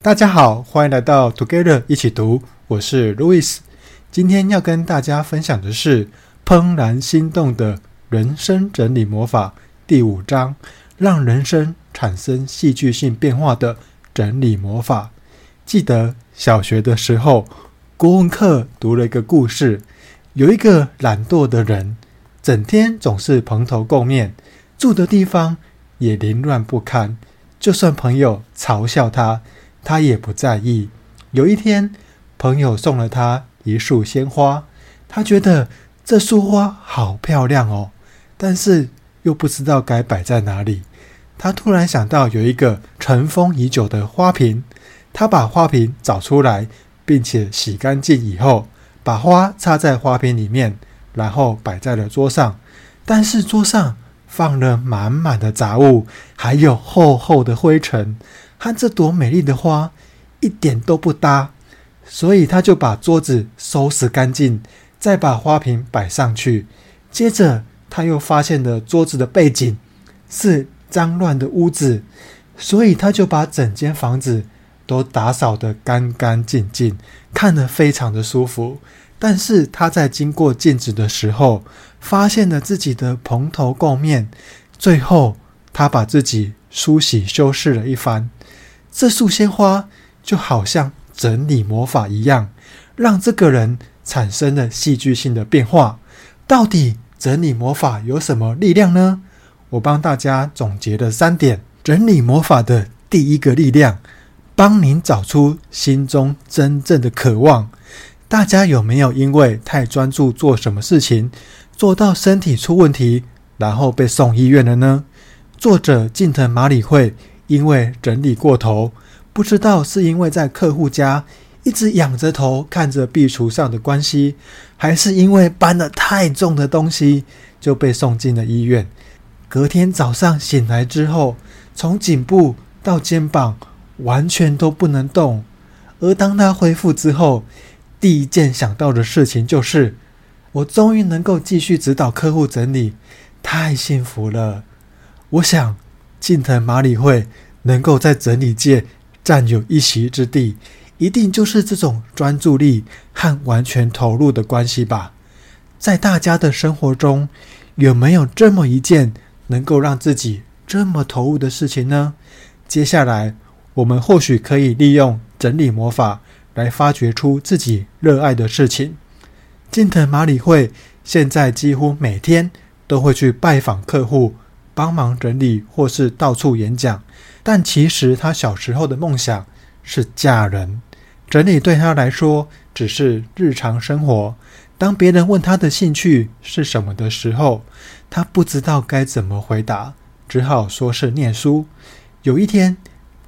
大家好，欢迎来到 Together 一起读，我是 Louis。今天要跟大家分享的是《怦然心动的人生整理魔法》第五章，让人生产生戏剧性变化的整理魔法。记得小学的时候，国文课读了一个故事，有一个懒惰的人，整天总是蓬头垢面，住的地方也凌乱不堪，就算朋友嘲笑他。他也不在意。有一天，朋友送了他一束鲜花，他觉得这束花好漂亮哦，但是又不知道该摆在哪里。他突然想到有一个尘封已久的花瓶，他把花瓶找出来，并且洗干净以后，把花插在花瓶里面，然后摆在了桌上。但是桌上放了满满的杂物，还有厚厚的灰尘。和这朵美丽的花一点都不搭，所以他就把桌子收拾干净，再把花瓶摆上去。接着，他又发现了桌子的背景是脏乱的屋子，所以他就把整间房子都打扫得干干净净，看得非常的舒服。但是他在经过镜子的时候，发现了自己的蓬头垢面。最后，他把自己梳洗修饰了一番。这束鲜花就好像整理魔法一样，让这个人产生了戏剧性的变化。到底整理魔法有什么力量呢？我帮大家总结了三点。整理魔法的第一个力量，帮您找出心中真正的渴望。大家有没有因为太专注做什么事情，做到身体出问题，然后被送医院了呢？作者近藤麻里惠。因为整理过头，不知道是因为在客户家一直仰着头看着壁橱上的关系，还是因为搬了太重的东西就被送进了医院。隔天早上醒来之后，从颈部到肩膀完全都不能动。而当他恢复之后，第一件想到的事情就是：我终于能够继续指导客户整理，太幸福了。我想。近藤麻里惠能够在整理界占有一席之地，一定就是这种专注力和完全投入的关系吧。在大家的生活中，有没有这么一件能够让自己这么投入的事情呢？接下来，我们或许可以利用整理魔法来发掘出自己热爱的事情。近藤麻里惠现在几乎每天都会去拜访客户。帮忙整理或是到处演讲，但其实他小时候的梦想是嫁人。整理对他来说只是日常生活。当别人问他的兴趣是什么的时候，他不知道该怎么回答，只好说是念书。有一天，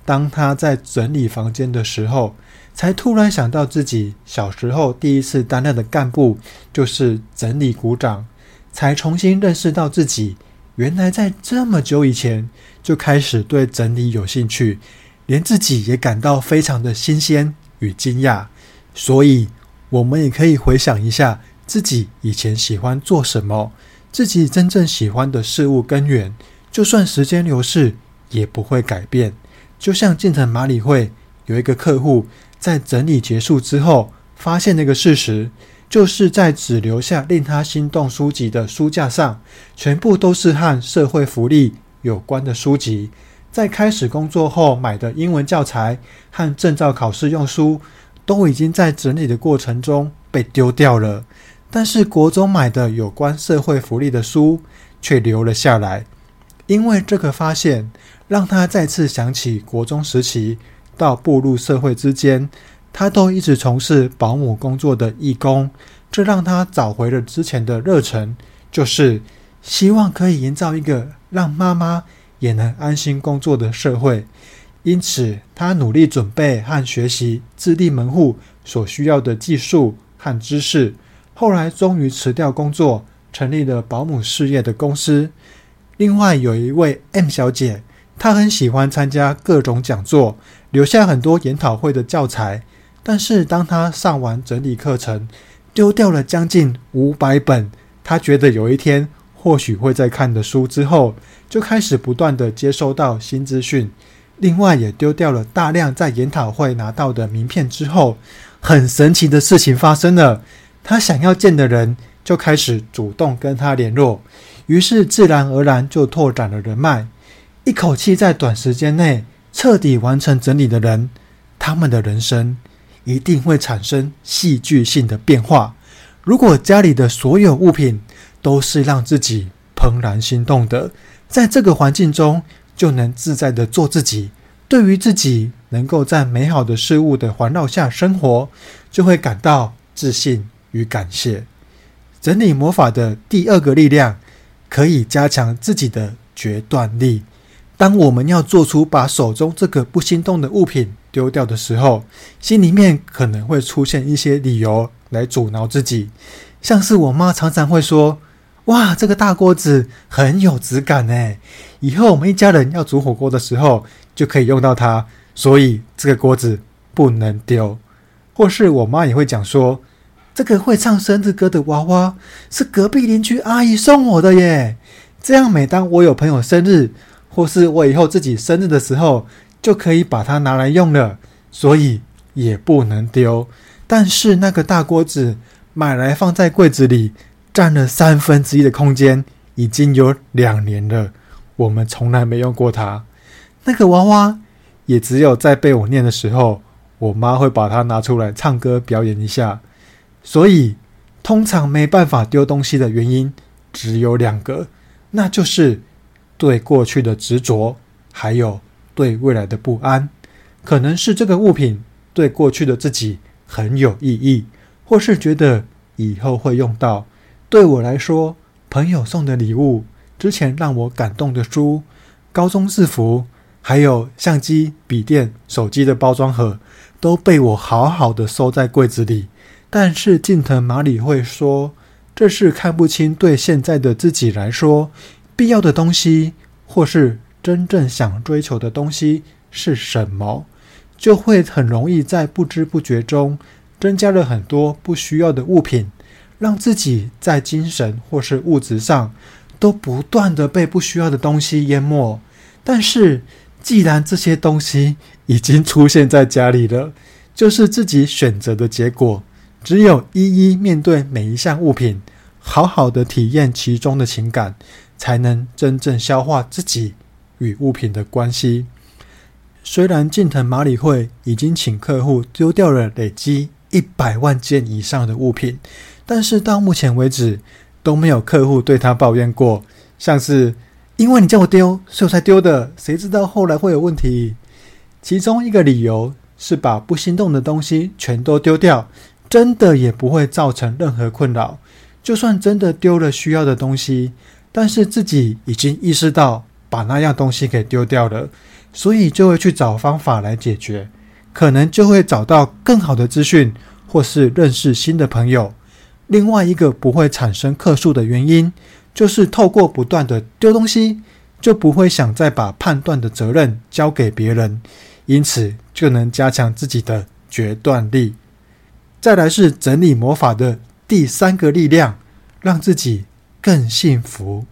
当他在整理房间的时候，才突然想到自己小时候第一次担任的干部就是整理股长，才重新认识到自己。原来在这么久以前就开始对整理有兴趣，连自己也感到非常的新鲜与惊讶。所以，我们也可以回想一下自己以前喜欢做什么，自己真正喜欢的事物根源，就算时间流逝也不会改变。就像近藤麻里会有一个客户在整理结束之后，发现那个事实。就是在只留下令他心动书籍的书架上，全部都是和社会福利有关的书籍。在开始工作后买的英文教材和证照考试用书，都已经在整理的过程中被丢掉了。但是国中买的有关社会福利的书却留了下来。因为这个发现，让他再次想起国中时期到步入社会之间。他都一直从事保姆工作的义工，这让他找回了之前的热忱，就是希望可以营造一个让妈妈也能安心工作的社会。因此，他努力准备和学习自立门户所需要的技术和知识。后来，终于辞掉工作，成立了保姆事业的公司。另外，有一位 M 小姐，她很喜欢参加各种讲座，留下很多研讨会的教材。但是，当他上完整理课程，丢掉了将近五百本他觉得有一天或许会再看的书之后，就开始不断地接收到新资讯，另外也丢掉了大量在研讨会拿到的名片之后，很神奇的事情发生了，他想要见的人就开始主动跟他联络，于是自然而然就拓展了人脉，一口气在短时间内彻底完成整理的人，他们的人生。一定会产生戏剧性的变化。如果家里的所有物品都是让自己怦然心动的，在这个环境中就能自在的做自己。对于自己能够在美好的事物的环绕下生活，就会感到自信与感谢。整理魔法的第二个力量，可以加强自己的决断力。当我们要做出把手中这个不心动的物品丢掉的时候，心里面可能会出现一些理由来阻挠自己，像是我妈常常会说：“哇，这个大锅子很有质感诶，以后我们一家人要煮火锅的时候就可以用到它，所以这个锅子不能丢。”或是我妈也会讲说：“这个会唱生日歌的娃娃是隔壁邻居阿姨送我的耶，这样每当我有朋友生日，或是我以后自己生日的时候，就可以把它拿来用了，所以也不能丢。”但是那个大锅子买来放在柜子里，占了三分之一的空间，已经有两年了，我们从来没用过它。那个娃娃也只有在被我念的时候，我妈会把它拿出来唱歌表演一下。所以通常没办法丢东西的原因只有两个，那就是对过去的执着，还有对未来的不安。可能是这个物品对过去的自己。很有意义，或是觉得以后会用到。对我来说，朋友送的礼物、之前让我感动的书、高中制服，还有相机、笔电、手机的包装盒，都被我好好的收在柜子里。但是近藤麻里会说，这是看不清对现在的自己来说，必要的东西，或是真正想追求的东西是什么。就会很容易在不知不觉中增加了很多不需要的物品，让自己在精神或是物质上都不断的被不需要的东西淹没。但是，既然这些东西已经出现在家里了，就是自己选择的结果。只有一一面对每一项物品，好好的体验其中的情感，才能真正消化自己与物品的关系。虽然近藤麻里惠已经请客户丢掉了累积一百万件以上的物品，但是到目前为止都没有客户对他抱怨过，像是因为你叫我丢，所以我才丢的，谁知道后来会有问题？其中一个理由是把不心动的东西全都丢掉，真的也不会造成任何困扰。就算真的丢了需要的东西，但是自己已经意识到把那样东西给丢掉了。所以就会去找方法来解决，可能就会找到更好的资讯，或是认识新的朋友。另外一个不会产生客诉的原因，就是透过不断的丢东西，就不会想再把判断的责任交给别人，因此就能加强自己的决断力。再来是整理魔法的第三个力量，让自己更幸福。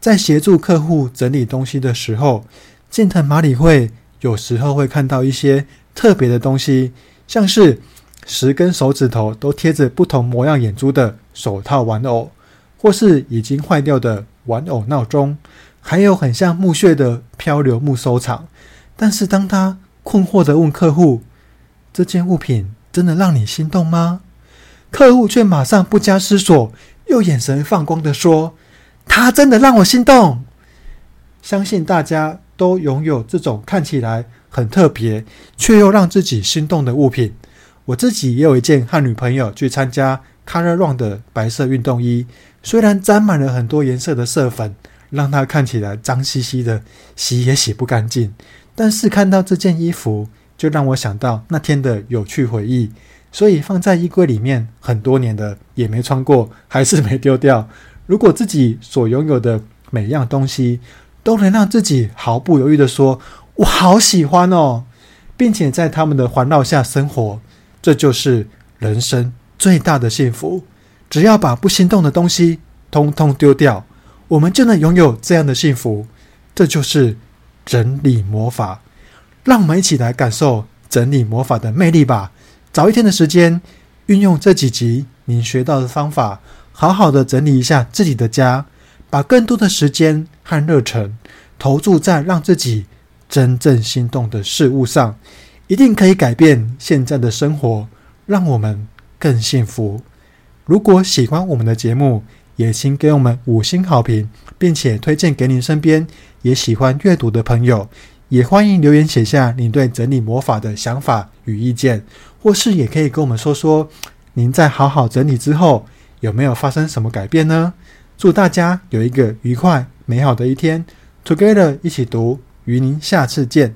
在协助客户整理东西的时候，近藤麻里惠有时候会看到一些特别的东西，像是十根手指头都贴着不同模样眼珠的手套玩偶，或是已经坏掉的玩偶闹钟，还有很像木屑的漂流木收藏。但是当他困惑地问客户：“这件物品真的让你心动吗？”客户却马上不加思索，又眼神放光地说：“它真的让我心动。”相信大家。都拥有这种看起来很特别，却又让自己心动的物品。我自己也有一件和女朋友去参加 Color Run 的白色运动衣，虽然沾满了很多颜色的色粉，让它看起来脏兮兮的，洗也洗不干净。但是看到这件衣服，就让我想到那天的有趣回忆，所以放在衣柜里面很多年的，也没穿过，还是没丢掉。如果自己所拥有的每样东西，都能让自己毫不犹豫地说：“我好喜欢哦，并且在他们的环绕下生活，这就是人生最大的幸福。只要把不心动的东西通通丢掉，我们就能拥有这样的幸福。这就是整理魔法。让我们一起来感受整理魔法的魅力吧！找一天的时间，运用这几集您学到的方法，好好的整理一下自己的家，把更多的时间和热忱投注在让自己真正心动的事物上，一定可以改变现在的生活，让我们更幸福。如果喜欢我们的节目，也请给我们五星好评，并且推荐给您身边也喜欢阅读的朋友。也欢迎留言写下您对整理魔法的想法与意见，或是也可以跟我们说说，您在好好整理之后有没有发生什么改变呢？祝大家有一个愉快美好的一天，Together 一起读，与您下次见。